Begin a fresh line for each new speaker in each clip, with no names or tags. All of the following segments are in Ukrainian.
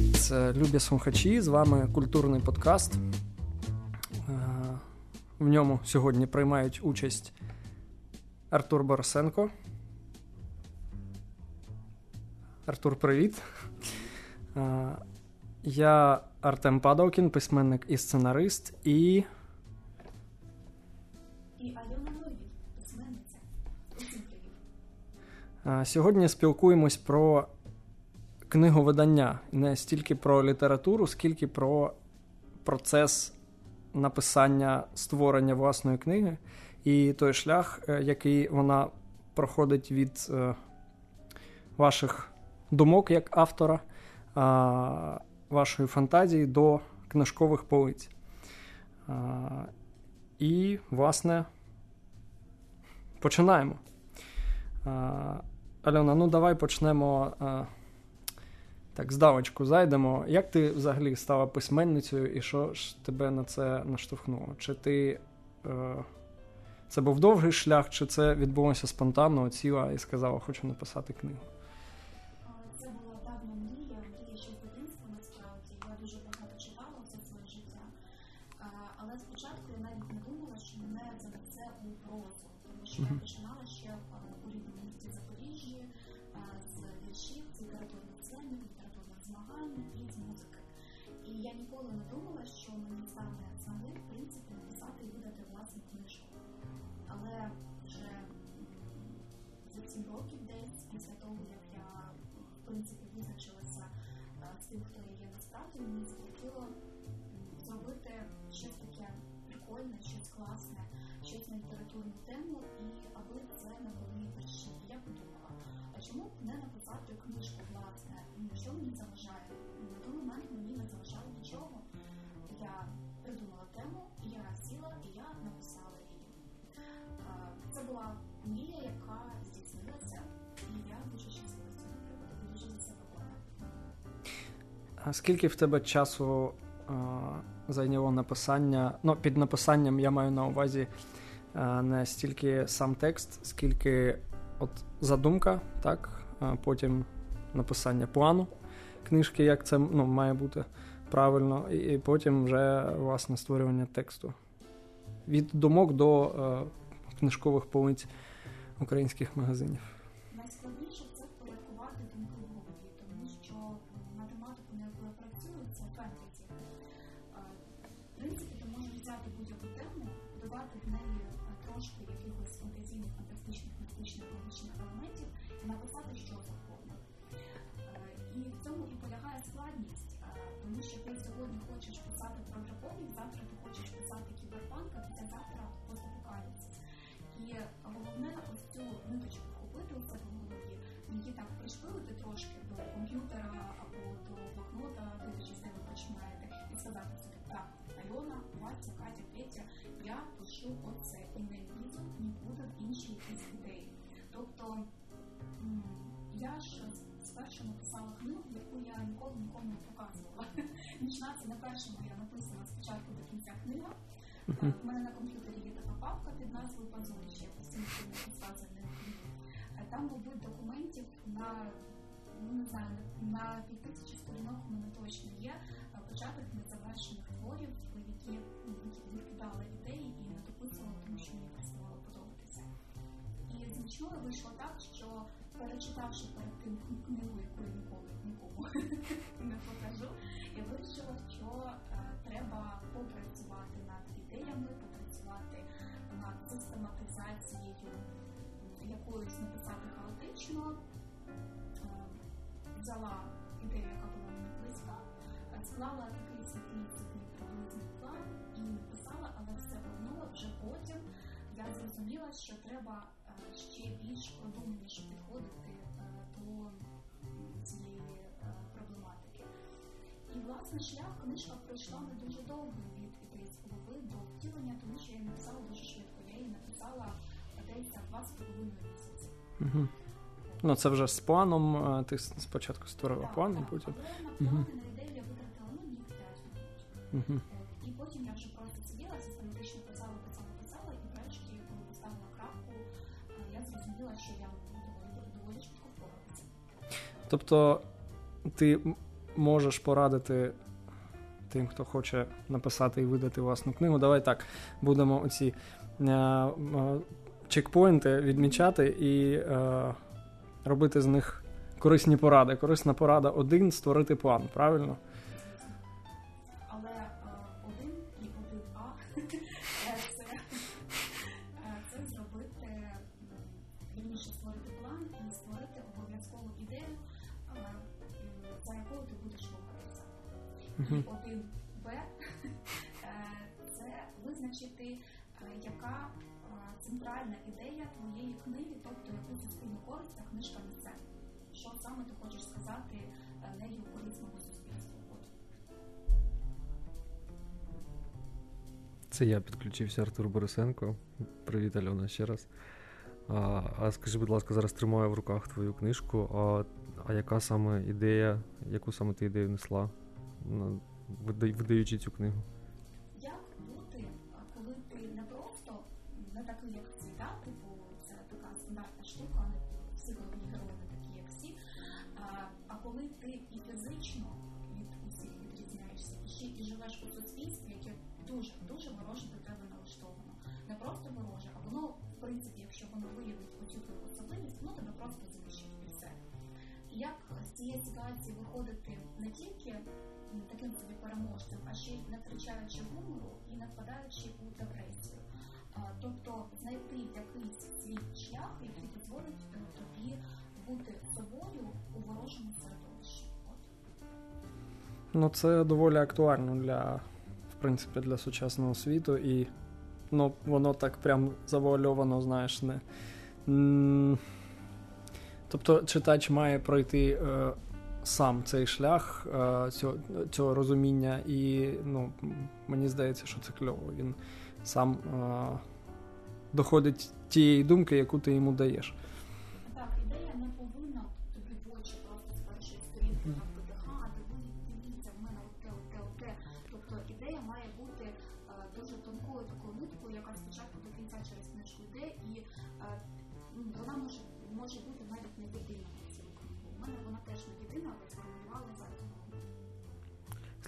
Привіт, е, любі слухачі! З вами культурний подкаст. Е, в ньому сьогодні приймають участь Артур Борисенко. Артур, привіт. Е, я Артем Падалкін, письменник і сценарист, і.
І Альона Нові, письменниця.
Сьогодні спілкуємось про книговидання не стільки про літературу, скільки про процес написання створення власної книги і той шлях, е, який вона проходить від е, ваших думок як автора, вашої фантазії до книжкових полиць. І, власне, починаємо. Альона, ну давай почнемо так, здавочку зайдемо. Як ти взагалі стала письменницею і що ж тебе на це наштовхнуло? Чи ти е, це був довгий шлях, чи це відбулося спонтанно, ціла і сказала, хочу написати книгу?
Це була давня мрія, мрія ще з дитинства насправді. Я дуже багато читала все своє життя. Але спочатку я навіть не думала, що мене занесе у прозу, тому що я починала ще у рідному місті Запоріжжі з віршів, з літературних змагань і з музики. І я ніколи не думала, що мені стане самим в принципі написати і видати власну книжку. Але вже за 7 років десь після того, як я в принципі визначилася з тим, хто я є насправді, мені захотіло зробити щось таке прикольне, щось класне, щось на літературну тему, і
скільки в тебе часу а, зайняло написання? Ну, під написанням я маю на увазі а, не стільки сам текст, скільки от задумка, так, а потім написання плану книжки, як це ну, має бути правильно, і потім вже власне створювання тексту. Від думок до е, книжкових полиць українських магазинів.
Ніколи нікому не показувала. Нічна це не перша моя написана спочатку до кінця книга. У мене на комп'ютері є така папка під назвою Позоріще, я постійно в книгу. Там, мабуть, документів на ну не знаю, на пів тисячі сторінок у мене точно є початок незавершених творів, які викидали ідеї і не дописувала, тому що мені переставало подобатися. І зручною вийшло так, що перечитавши перед тим книгу, яку я ніколи нікому не покажу, я вирішила, що е, треба попрацювати над ідеями, попрацювати над систематизацією якоюсь написати хаотично. Е, взяла ідею, яка була мені близька, склала такий світлий собі приблизний план і написала, але все одно вже потім я зрозуміла, що треба ще більш продуманіше підходити до цієї проблематики. І, власне, шлях книжка пройшла не дуже довго від ідеї з голови до втілення, тому що я написала дуже швидко. Я її написала десь за два з половиною місяці.
Угу. Ну, це вже з планом. Ти спочатку створила
так,
план,
так.
і потім.
Але на плани, на ідею я витратила ну, днів 5 минут.
Угу. Тобто ти можеш порадити тим, хто хоче написати і видати власну книгу. Давай так будемо оці е, е, чекпоінти відмічати і е, робити з них корисні поради. Корисна порада один створити план, правильно?
1 Б е, це визначити, е, яка е, центральна ідея твоєї книги, тобто яку суспільну користь ця книжка несе. Що саме ти хочеш сказати нею корисному суспільству?
Це я підключився Артур Борисенко. Привіт, Альона, ще раз. А, а скажи, будь ласка, зараз тримаю в руках твою книжку. А а яка саме ідея, яку саме ти ідею несла видаючи цю книгу?
Цієї ситуації виходити не тільки таким собі переможцем, а ще й не втрачаючи гумору і не впадаючи у депресію. Тобто знайти якийсь свій шлях, який дозволить е, тобі бути собою у ворожому середовищі.
Ну, це доволі актуально для, в принципі, для сучасного світу, і ну, воно так прям завуальовано, знаєш, не. Тобто читач має пройти е, сам цей шлях е, цього, цього розуміння, і ну, мені здається, що це кльово. Він сам е, доходить тієї думки, яку ти йому даєш.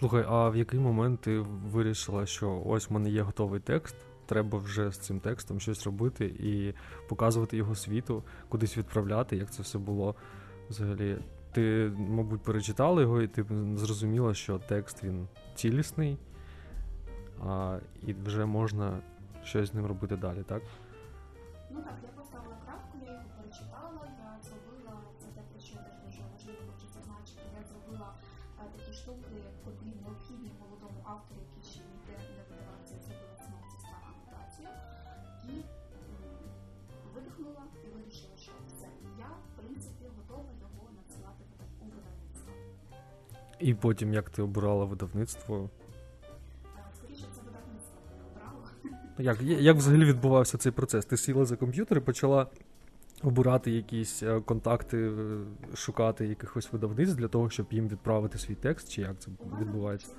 Слухай, а в який момент ти вирішила, що ось в мене є готовий текст, треба вже з цим текстом щось робити і показувати його світу, кудись відправляти, як це все було взагалі? Ти, мабуть, перечитала його, і ти зрозуміла, що текст він цілісний, а, і вже можна щось з ним робити далі, так?
Ну так, я поставила І
потім, як ти обирала видавництво,
Скоріше, це видавництво обрало.
Як, як взагалі відбувався цей процес? Ти сіла за комп'ютер і почала обирати якісь е, контакти, е, шукати якихось видавництв для того, щоб їм відправити свій текст, чи як це відбувається?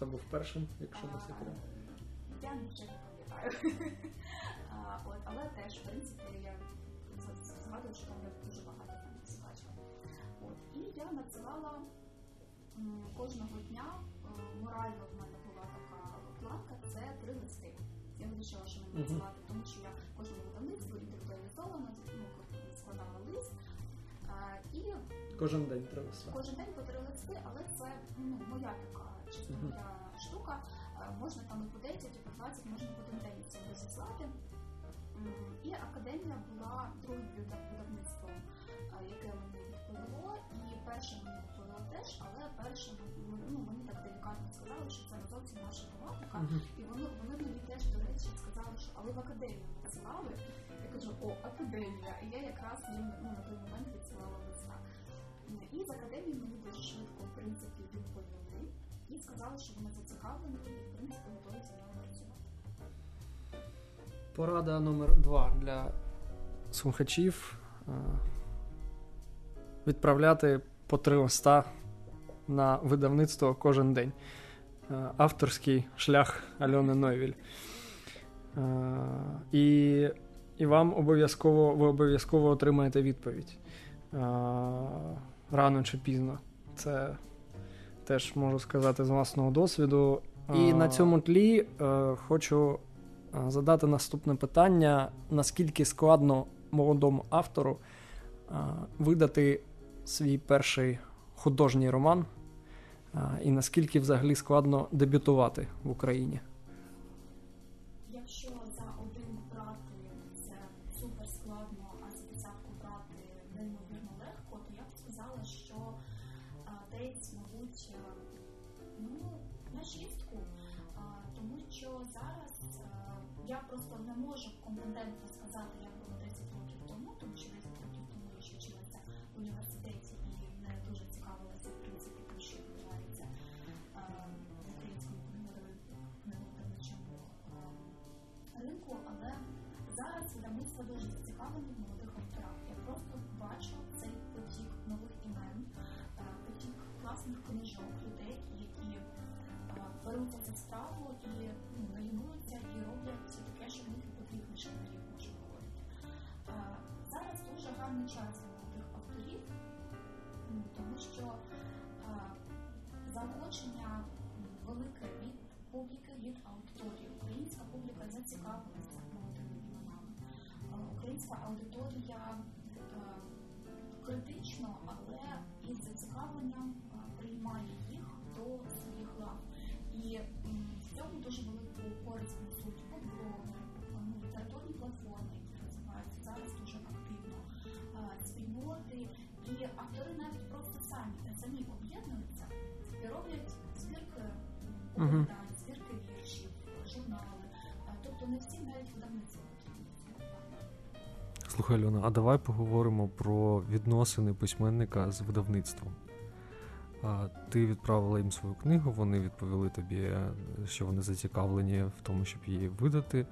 Хто був першим, якщо не секрет?
Я нічого не пам'ятаю. От, але теж, в принципі, я згадую, що там я дуже багато бачила. От, і я надсилала кожного дня, е, морально в мене була така планка, це три листи. Я вирішила, що мені надсилати, тому що я кожному видавництву індивідуалізовано ну, складала лист. Е, І
Кожен день принесла.
Кожен день по три листи, але це ну, моя така чисто
Мгм.
штука. Е, Можна там і по 10, і по 20, можна в один це розіслати. І академія була другим видав- видавництвом, е, яке мені відповіло. І перше мені відповіло теж, але перше ну, мені так делікатно сказали, що це не зовсім наша тематика. І вони, вони мені теж, до речі, сказали, що але в академію надсилали. Я кажу, о, академія. І я якраз їм ну, на той момент відсилала листа. І з академії мені дуже швидко, в принципі, відповіли і сказали, що вони зацікавлені і в принципі готові зі мною працювати.
Порада номер два для слухачів е, відправляти по три листа на видавництво кожен день. Е, Авторський шлях Альони Нойвіль. Е, І, і вам обов'язково ви обов'язково отримаєте відповідь. Рано чи пізно. Це теж можу сказати з власного досвіду. І
А.
на цьому тлі е, хочу е, задати наступне питання: наскільки складно молодому автору е, видати свій перший художній роман, е, і наскільки взагалі складно дебютувати в Україні?
Що е, заохочення велике від публіки, від аудиторії. Українська публіка зацікавилася молодими іменами. Е, Українська аудиторія е, критично, але із зацікавленням приймає їх до своїх лав. І в цьому дуже велику користь несуть
Слухай, Альона, а давай поговоримо про відносини письменника з видавництвом. А, Ти відправила їм свою книгу, вони відповіли тобі, е, що вони зацікавлені в тому, щоб її видати.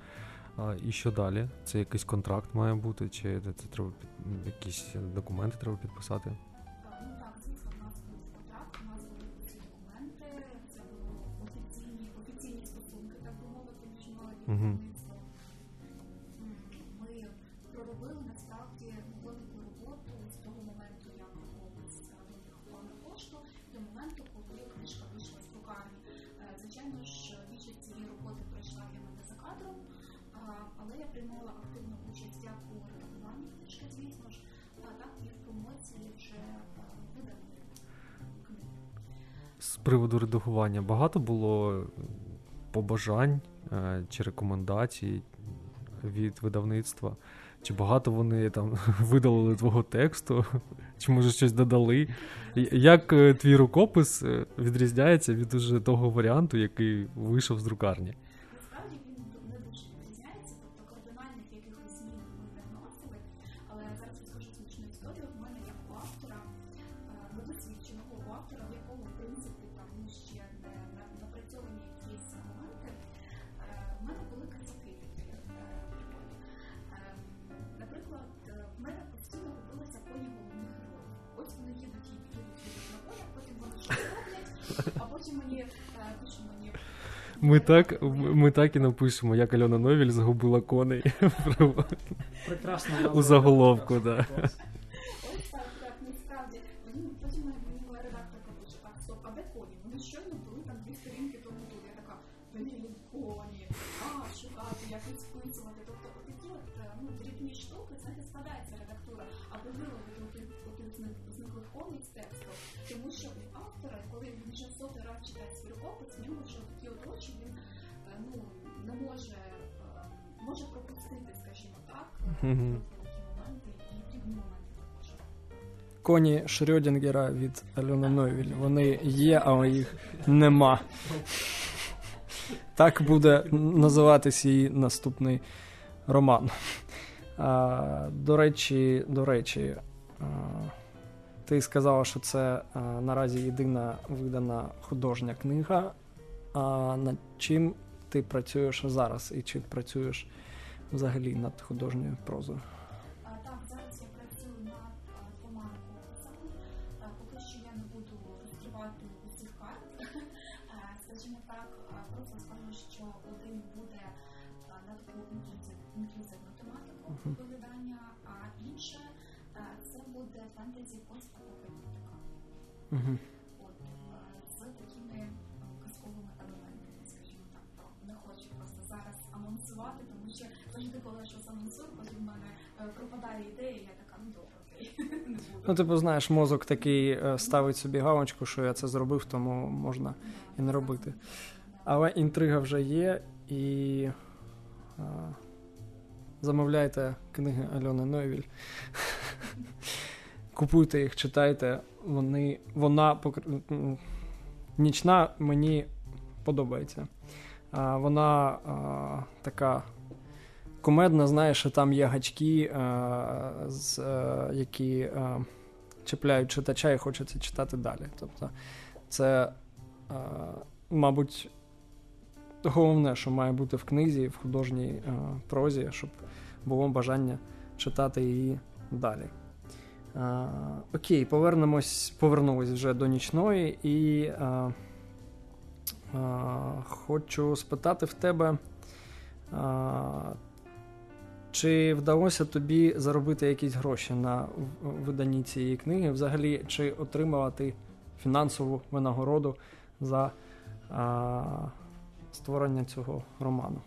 А, І що далі? Це якийсь контракт має бути, чи це треба під- якісь документи треба підписати?
Е, кадром, але я приймала активну участь як у редагуванні книжки, звісно ж, так і в промоції вже виданої книги.
З приводу редагування багато було побажань е, чи рекомендацій від видавництва? Чи багато вони там видалили твого тексту, чи може щось додали? Як е, твій рукопис е, відрізняється від уже того варіанту, який вийшов з друкарні?
Ми
так, ми так і напишемо, як Альона Новіль загубила коней
Прекрасно.
у заголовку. Да.
Ось так, так, насправді. Мені потім мені моя редакторка пише, так, стоп, а де коні? Вони щойно були там дві сторінки тому тут. Я така, блін, а, шукати, якось списувати. Тобто такі от е, ну, дрібні штуки, це не складається редактура, зник- зниклих коней тексту. Тому що у автора, коли він вже сотий раз читає свій рукопис, в ньому вже такі от очі, він е, ну, не може, е, може пропустити, скажімо так,
Мгм.
моменти і дрібні моменти.
Коні Шрёдінгера від Альони Нойвіль. Вони є, але їх нема. Так буде називатись її наступний роман. А, до речі, до речі, ти сказала, що це а, наразі єдина видана художня книга. А над чим ти працюєш зараз і чи працюєш взагалі над художньою прозою?
Анонсувати, тому що завжди, коли щось анонсую, потім в мене е, пропадає ідея, я така, ну добре.
Ну, типу, знаєш, мозок такий е, ставить собі галочку, що я це зробив, тому можна і не робити. Але інтрига вже є, і а, замовляйте книги Альони Нойвіль. Купуйте їх, читайте. Вони, вона покр- нічна мені подобається. Вона така кумедна, знаєш, що там є гачки, з, а, які чіпляють читача і хочеться читати далі. Тобто, це, мабуть, головне, що має бути в книзі, в художній прозі, щоб було бажання читати її далі. Окей, повернемось, повернулись вже до нічної, і хочу спитати в тебе, чи вдалося тобі заробити якісь гроші на виданні цієї книги? Взагалі, чи отримала ти фінансову винагороду за створення цього роману?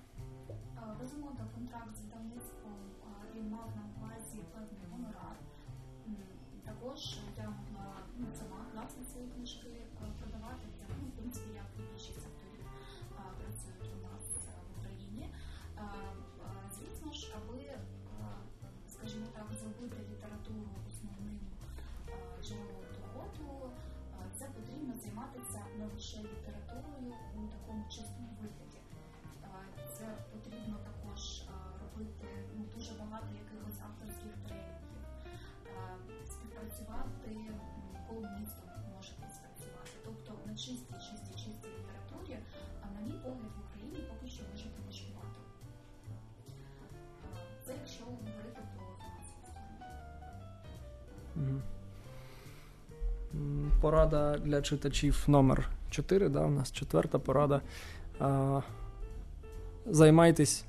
Безумовно, контракт з видавництвом він мав на увазі певний гонорар. Також я могла ну, сама власне свої книжки е, продавати. Це, ну, в принципі, як більшість авторів е, працюють у нас е, в Україні. Е, е, Звісно ж, аби, е, скажімо так, зробити літературу основним е, джерелом доходу, е, це потрібно займатися не лише літературою у такому чистому вигляді. Е, Це потрібно також е, робити ну, дуже багато якихось авторських тренінгів, е, співпрацювати м, колумністом можете. Тобто на чистій, чистій, чистій літературі, а на мій погляд в Україні поки що вижити важкувато. Е, Це якщо говорити про фінансову сторону.
Порада для читачів номер 4, да, у нас четверта порада. А, займайтесь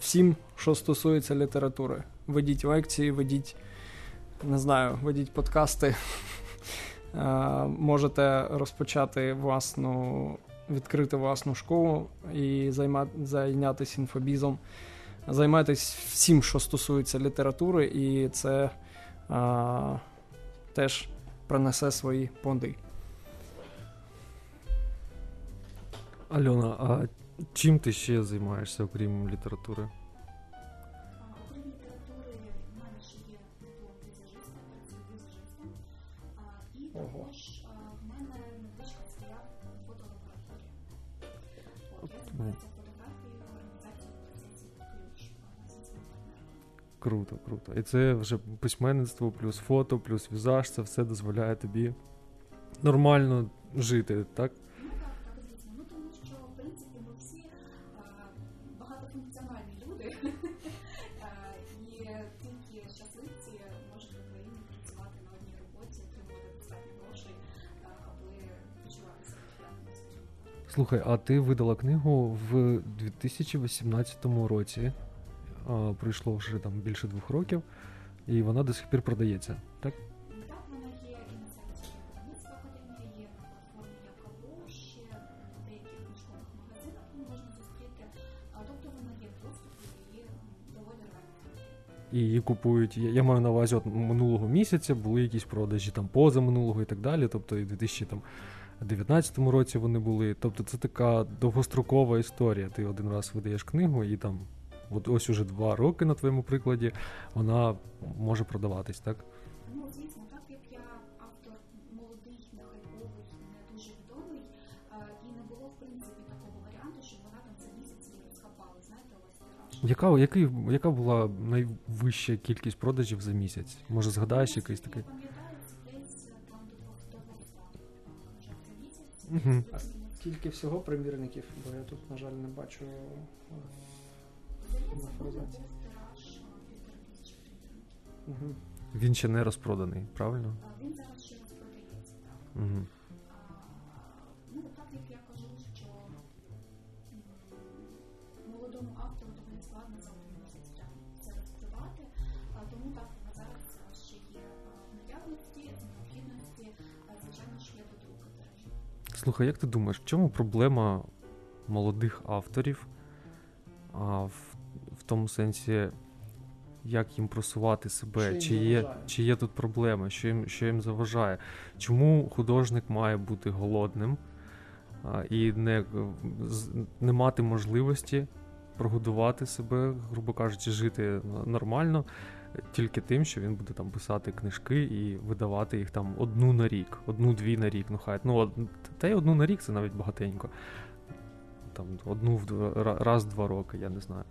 всім, що стосується літератури. Ведіть лекції, ведіть, не знаю, ведіть подкасти. Можете розпочати власну, відкрити власну школу і зайнятися інфобізом. Займайтесь всім, що стосується літератури, і це а, теж принесе свої плоди.
Альона, а чим ти ще займаєшся, окрім літератури? Круто, круто. І це вже письменництво, плюс фото, плюс візаж, це все дозволяє тобі нормально жити, так?
Ну так. Ну тому що, в принципі, ми всі багатофункціональні люди, і тільки щасливці можуть в Україні працювати на одній роботі, отримувати достатньо грошей, аби почуватися.
Слухай, а ти видала книгу в 2018 році. А, пройшло вже там більше двох років, і вона до сих пір продається, так?
Так, вона є і на сайті видавництва академія, є Якабу, ще в деяких книжкових магазинах її можна зустріти. А, Тобто вона є в доступі і є доволі реальною.
І її купують. Я, я маю на увазі, от минулого місяця були якісь продажі там поза минулого і так далі. Тобто і в 2019 році вони були. Тобто це така довгострокова історія. Ти один раз видаєш книгу, і там, от ось уже два роки на твоєму прикладі вона може продаватись, так?
Ну, звісно, так як я автор молодий, нехайповий, не дуже відомий, е, і не було в принципі такого варіанту, щоб вона там за місяць її знаєте, ось тираж.
Яка, який, яка була найвища кількість продажів за місяць? Може, згадаєш ну, якийсь такий?
Угу. Скільки всього примірників, бо я тут, на жаль, не бачу Мгм.
Він ще не розпроданий, правильно?
Він зараз ще розпродається, так.
Угу.
Ну, так як я кажу, що молодому автору доволі складно за один місяць прям це розкривати, тому так вона зараз ще є в наявності, в необхідності, звичайно ж є до друга.
Слухай, як ти думаєш, в чому проблема молодих авторів? А в, в тому сенсі, як їм просувати себе? Чи є, чи є тут проблеми? Що їм, що їм заважає? Чому художник має бути голодним а, і не, не мати можливості прогодувати себе, грубо кажучи, жити нормально? Тільки тим, що він буде там писати книжки і видавати їх там одну на рік, одну-дві на рік. Ну хай ну та й одну на рік це навіть багатенько. Там одну в два, раз в два роки, я не знаю.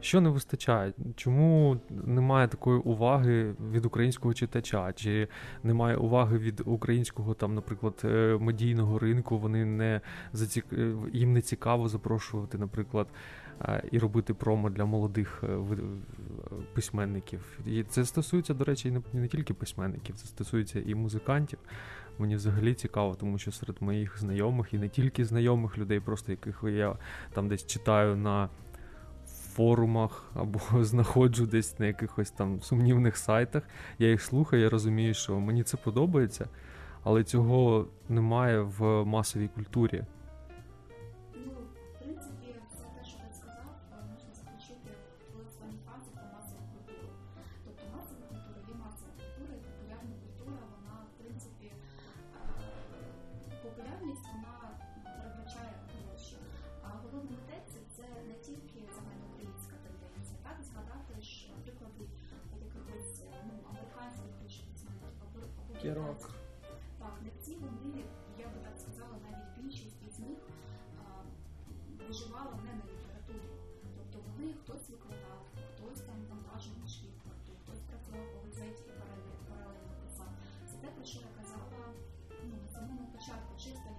Що не вистачає? Чому немає такої уваги від українського читача? Чи немає уваги від українського, там, наприклад, е, медійного ринку? Вони не зацік... е, їм не цікаво запрошувати, наприклад, е, і робити промо для молодих письменників. І це стосується, до речі, не тільки письменників, це стосується і музикантів. Мені взагалі цікаво, тому що серед моїх знайомих і не тільки знайомих людей, просто яких я там десь читаю на форумах або знаходжу десь на якихось там сумнівних сайтах. Я їх слухаю, я розумію, що мені це подобається, але цього немає в масовій культурі.
Британських. Так, митці вони, я би так сказала, навіть більшість із них виживала не на літературі. Тобто вони хтось викладав, хтось там вантажив швидкарту, хтось працював по газеті і паралельно писав. Це те, про що я казала ну, на самому початку. Чиста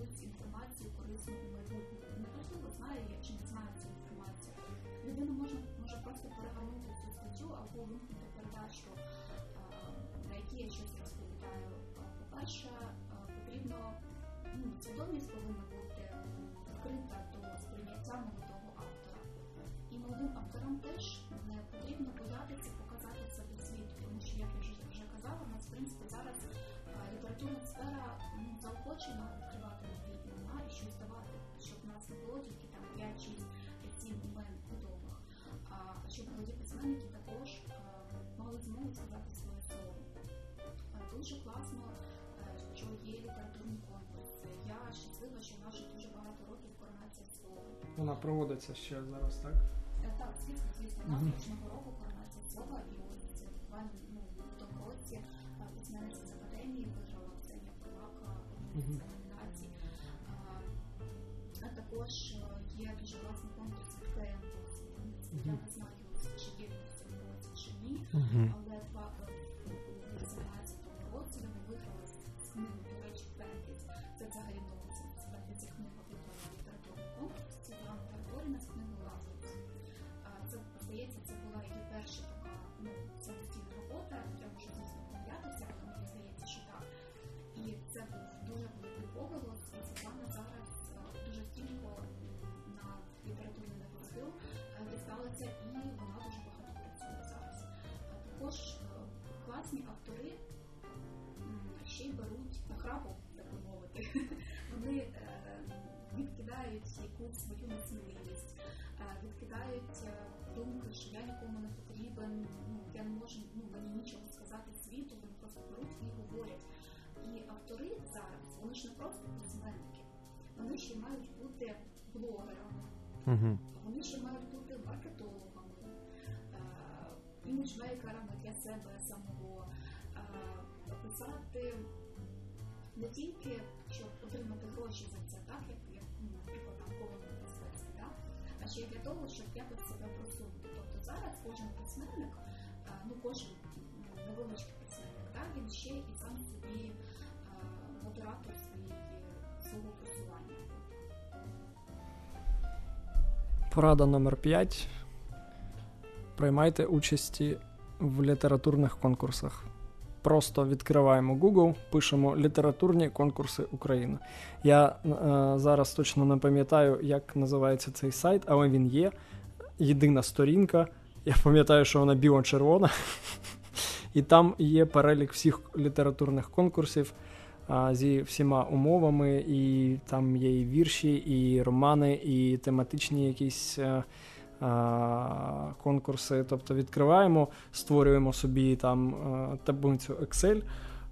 якусь інформацію корисну у майбутньому. Неважливо, знаю я чи не знаю цю інформацію. Людина може, може просто перегорнути цю статтю або вимкнути передачу, е, на якій я щось розповідаю. По-перше, е, потрібно ну, свідомість повинна бути відкрита до сприйняття молодого автора. І молодим авторам теж не потрібно боятися показати себе світу, тому що, як я вже, вже казала, у нас в принципі зараз е, літературна сфера ну, заохочена і щось щоб нас не було тільки там 5-6 7 імен відомих, а щоб молоді письменники також мали змогу сказати своє слово. Дуже класно, е, що є літературні конкурси. Я щаслива, що в наших дуже багато років коронація слова.
Вона проводиться ще зараз, так?
Так, звісно, звісно, нас кожного року коронація слова, я не можу, ну мені нічого сказати світу, вони просто беруть і говорять. І автори зараз, вони ж не просто письменники, вони ще мають бути блогерами,
угу.
вони ще мають бути маркетологами, іміджмейкерами для себе самого, писати не тільки щоб отримати гроші за це, так як, ну, наприклад, там? Й для того, щоб якось себе просунути. Тобто зараз кожен письменник, ну кожен ну, невеличкий письменник, так, він ще і сам собі модератор свого просування.
Порада номер 5. Приймайте участі в літературних конкурсах. Просто відкриваємо Google, пишемо літературні конкурси України. Я е, зараз точно не пам'ятаю, як називається цей сайт, але він є. Єдина сторінка. Я пам'ятаю, що вона біло-червона. І там є перелік всіх літературних конкурсів а, зі всіма умовами, і там є і вірші, і романи, і тематичні якісь. А, е, конкурси. Тобто відкриваємо, створюємо собі там е, таблицю Excel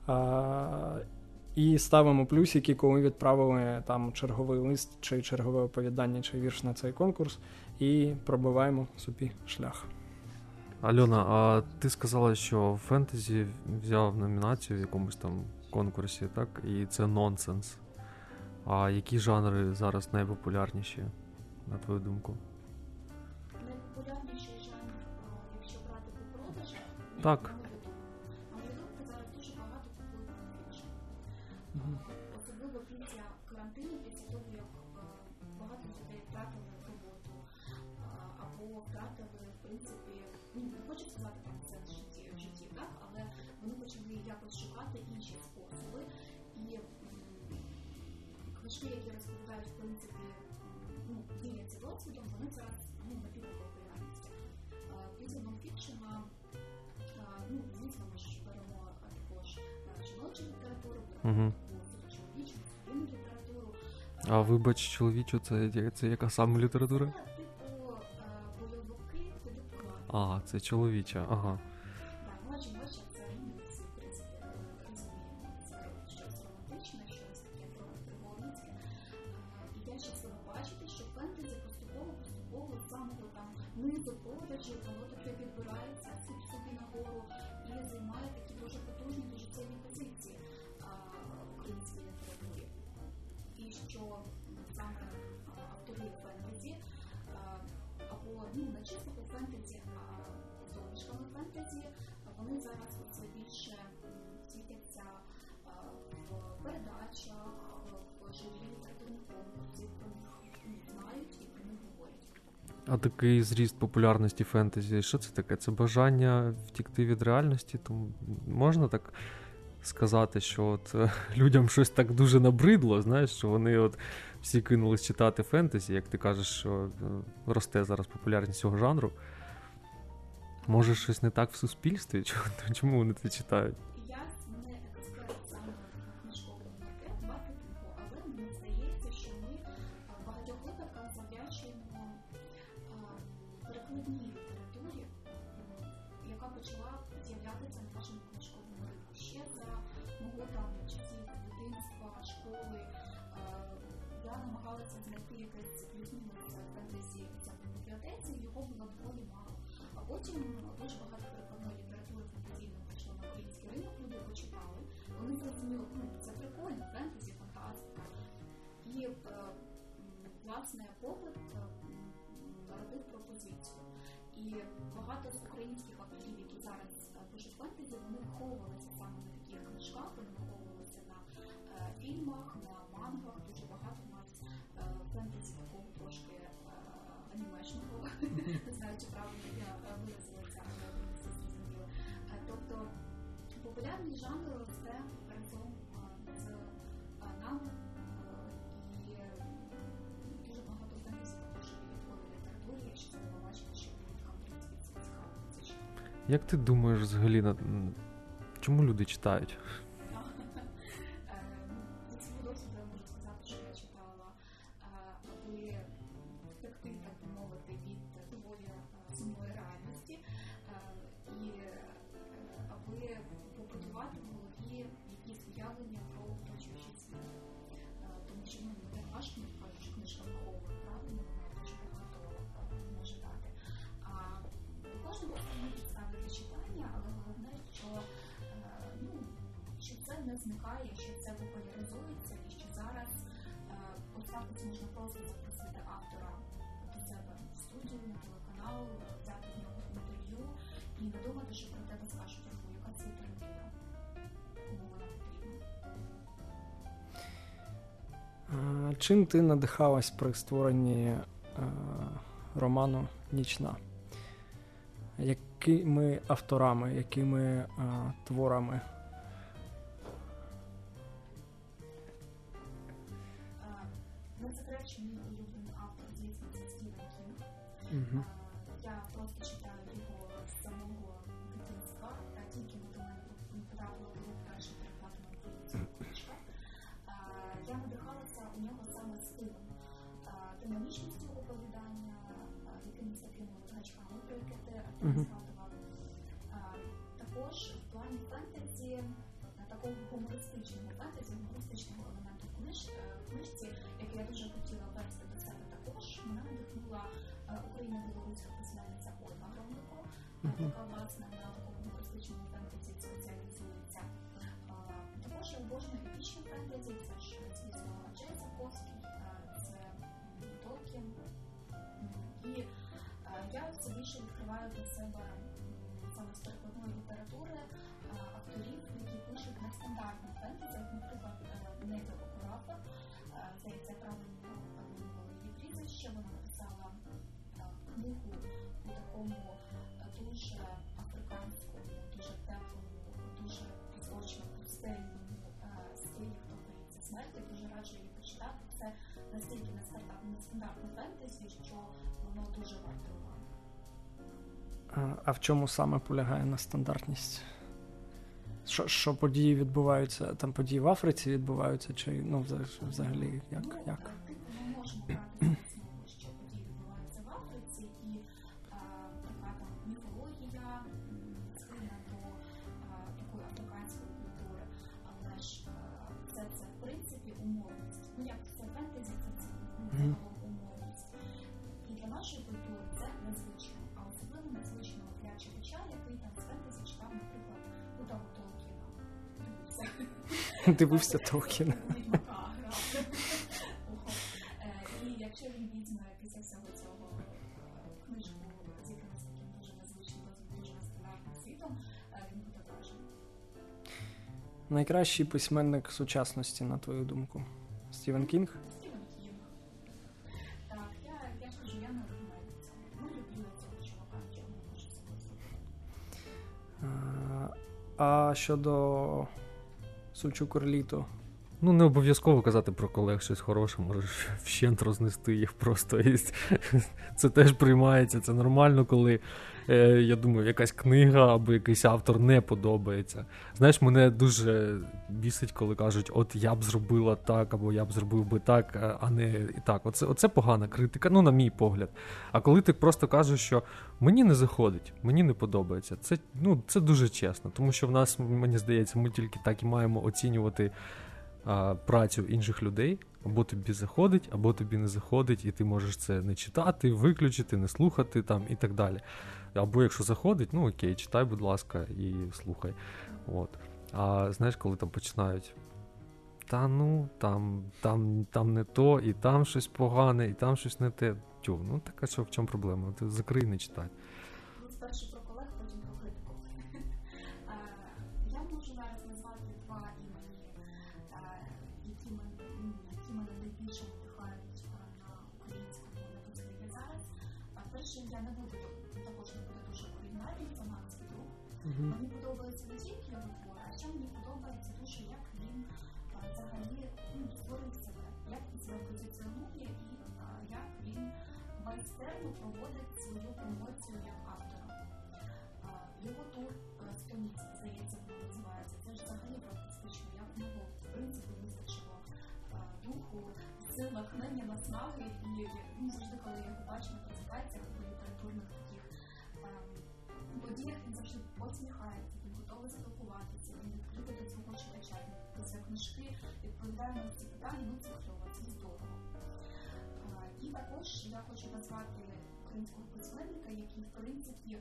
е, і ставимо плюсики, коли відправили там черговий лист, чи чергове оповідання, чи вірш на цей конкурс, і пробиваємо собі шлях.
Альона, а ти сказала, що фентезі взяв номінацію в якомусь там конкурсі, так? І це нонсенс. А які жанри зараз найпопулярніші, на твою думку? Так.
Особливо після карантину, після того, як багато людей втратили роботу або втратили, в принципі, не хочу сказати це в житті, так, але вони почали якось шукати інші способи. І книжки, які розповідають, в принципі, діляться досвідом, вони зараз ну, напівно популярності. Після ну, ми ж беремо також жіночу літературу, беремо чоловічу, спільну літературу.
А вибач, чоловічу, це, це яка саме література?
Це типу бойовики, це
А, це чоловіча, ага. Такий зріст популярності фентезі, що це таке? Це бажання втікти від реальності? Тому можна так сказати, що от е, людям щось так дуже набридло, знаєш, що вони от всі кинулись читати фентезі, як ти кажеш, що е, росте зараз популярність цього жанру. Може, щось не так в суспільстві? Чому вони це читають?
популярний жанр це разом з нам і дуже багато фентезі також відповідь літературі, що це було бачити, що людям в принципі це цікаво. Як ти думаєш взагалі чому люди читають?
Чим ти надихалась при створенні е, роману Нічна? Якими авторами, якими е, творами?
Угу. Я просто читаю його у нього саме стилем, динамічністю оповідання, якимись такими гачками, про яке ти згадував. Також в плані фентезі, такого гумористичного фентезі, гумористичного елементу е, в книжці, яке я дуже хотіла вести до себе також, мене надихнула Україна білоруська письменниця Ольга Громнико, яка власне на раджу її почитати. Це настільки нестандартне фентезі, що воно дуже варто уваги.
А в чому саме полягає нестандартність? Що що події відбуваються, там події в Африці відбуваються, чи ну взагалі як?
Ну,
як?
Типу, ми можемо брати
Дивився Толкіна.
І якщо він візьме після всього цього книжку з якимось таким дуже незвичним, дуже нестандартним світом, він буде вражений.
Найкращий письменник сучасності, на твою думку? Стівен Кінг? А щодо sul cioccolito
Ну, не обов'язково казати про колег щось хороше, можеш вщент рознести їх просто. Це теж приймається. Це нормально, коли е, я думаю, якась книга або якийсь автор не подобається. Знаєш, мене дуже бісить, коли кажуть, от я б зробила так, або я б зробив би так, е, а не і так. Оце, Оце погана критика, ну, на мій погляд. А коли ти просто кажеш, що мені не заходить, мені не подобається, це ну, це дуже чесно, тому що в нас, мені здається, ми тільки так і маємо оцінювати а, працю інших людей, або тобі заходить, або тобі не заходить, і ти можеш це не читати, виключити, не слухати там і так далі. Або якщо заходить, ну окей, читай, будь ласка, і слухай. От. А знаєш, коли там починають. Та ну, там там, там не то, і там щось погане, і там щось не те. Тю, ну така що в чому проблема? Ти закрий не читай.
Угу. В принципі вистачило е, духу, сил, натхнення, наснаги. І ну, завжди, коли я його бачу на презентаціях або літературних таких подіях, він завжди посміхається, він готовий спілкуватися, він відкритий до свого читача, він писає книжки, відповідає на ці питання, ну це кльово, це здорово. І також я хочу назвати українського письменника, який, в принципі,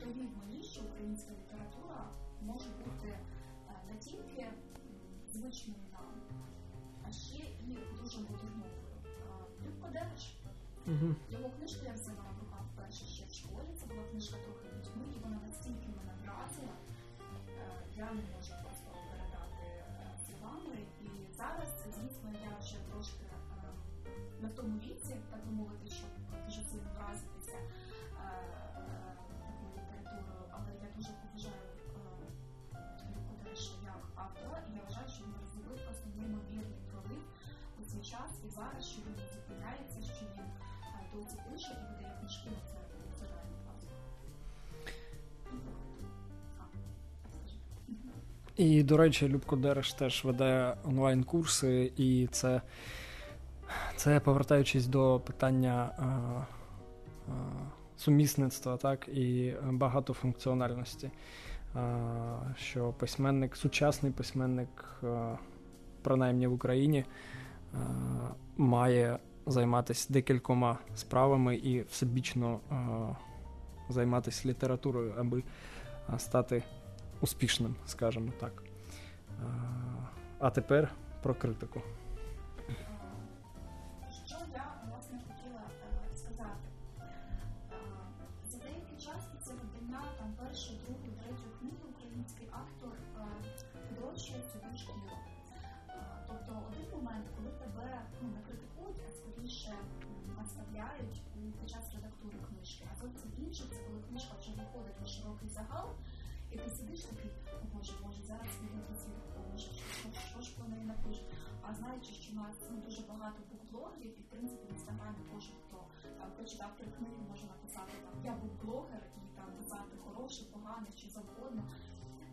довів мені, що українська література може бути не тільки звичною нам, а ще і дуже модерновою. Любко
Угу.
його книжку я взяла в руках вперше ще в школі. Це була книжка трохи дітьми, і вона настільки мене вразила. Я не можу просто передати е, вами. І зараз, звісно, я вже трошки не в тому віці, так би мовити, щоб дуже сильно вразитися І,
до речі, Любко Дереш теж веде онлайн-курси, і це, це повертаючись до питання а, а, сумісництва, так, і багатофункціональності. А, що письменник, сучасний письменник, принаймні в Україні, має займатися декількома справами і всебічно займатися літературою, аби стати успішним, скажімо так. А, тепер про критику.
Про. А знаючи, що нас ну, дуже багато букблогерів, і в принципі в інстаграмі кожен, хто там прочитав три книги, може написати там я був блогер і там писати хороше, погане, чи завгодно.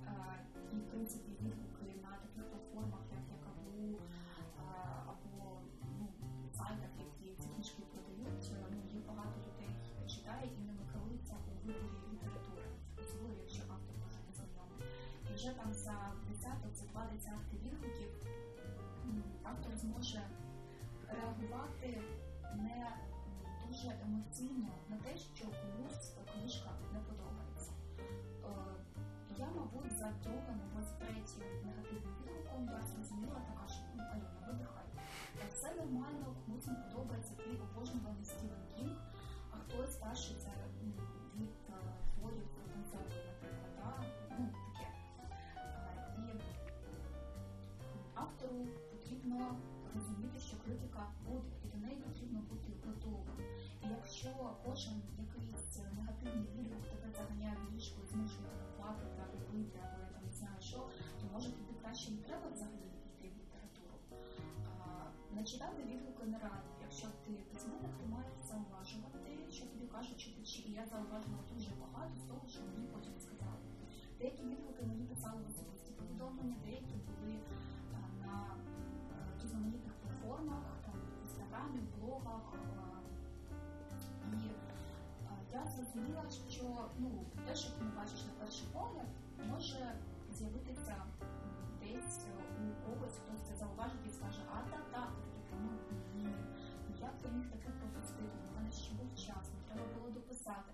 Е, і в принципі відгуки на таких платформах, автор зможе реагувати не дуже емоційно на те, що комусь книжка не подобається. Е, Я, мабуть, за другим або за третім негативним відгуком я зрозуміла така, що ну, Аліна, видихай. Все нормально, комусь не подобається твій обожнюваний Стівен Кінг, а хтось старший це ліжко і змушує плакати, або я там не знаю що, то може тобі краще не треба взагалі йти в літературу. А, Нечитати відгуки нереально. Якщо ти письменник, ти маєш зауважувати, що тобі кажуть читачі. Я зауважила дуже багато з того, що мені потім сказали. Деякі відгуки мені писали особисті повідомлення, деякі були на е, різноманітних платформах, там, в інстаграмі, блогах. Я зрозуміла, що ну, те, що ти не бачиш на перший погляд, може з'явитися десь у когось, хтось це зауважить і скаже, а та та ну ні, як ти міг таке пропустити? У мене ще був час, не треба було дописати.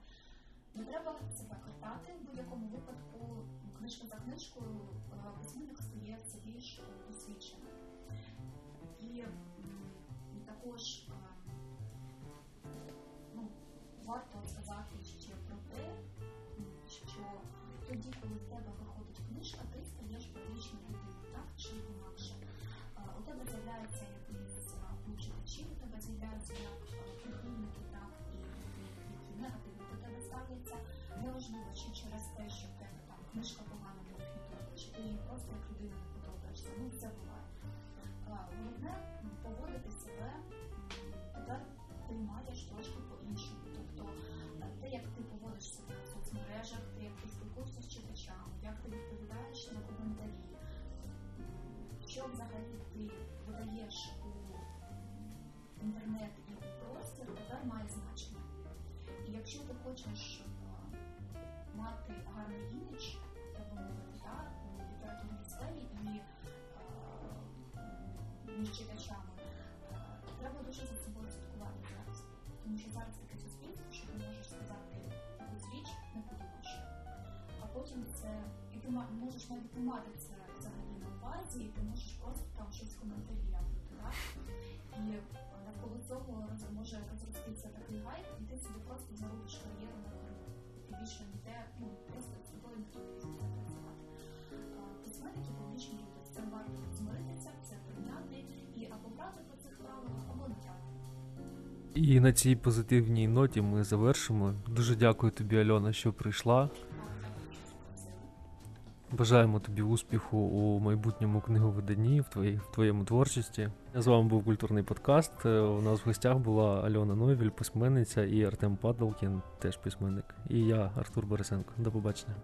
Не треба себе картати в будь-якому випадку. Книжка за книжкою е, письменник стає все більш досвідченим. І також е, ну, варто книжка погано профітує, чи ти її просто як людина не подобаєшся. Ну це буває. Головне поводити себе, тепер ти маєш трошки по-іншому. Тобто е, те, як ти поводиш себе в соцмережах, ти, як ти спілкуєшся з читачами, як ти відповідаєш на коментарі, що взагалі ти видаєш у інтернет і у простір, тепер має значення. І якщо ти хочеш е, мати гарний імідж, так би мовити, так, у літературній сфері і між читачами, треба дуже за собою слідкувати зараз. Тому що зараз таке суспільство, що ти можеш сказати якусь річ, не подумавши. А потім це, і ти можеш навіть не це взагалі на увазі, і ти можеш просто там щось коментарі так? І навколо цього може розроститися такий гайп, і ти собі просто заробиш кар'єру на кору. І більше ніде, ну просто з тобою ніхто не працювати. А, Письменники публічні з варто змиритися, це прийняти і або грати по цих правилах, або не.
І на цій позитивній ноті ми завершимо. Дуже дякую тобі, Альона, що прийшла. Бажаємо тобі успіху у майбутньому книговиданні, в твоїй в твоєму творчості. З вами був культурний подкаст. У нас в гостях була Альона Новіль, письменниця, і Артем Падалкін, теж письменник. І я, Артур Борисенко. До побачення.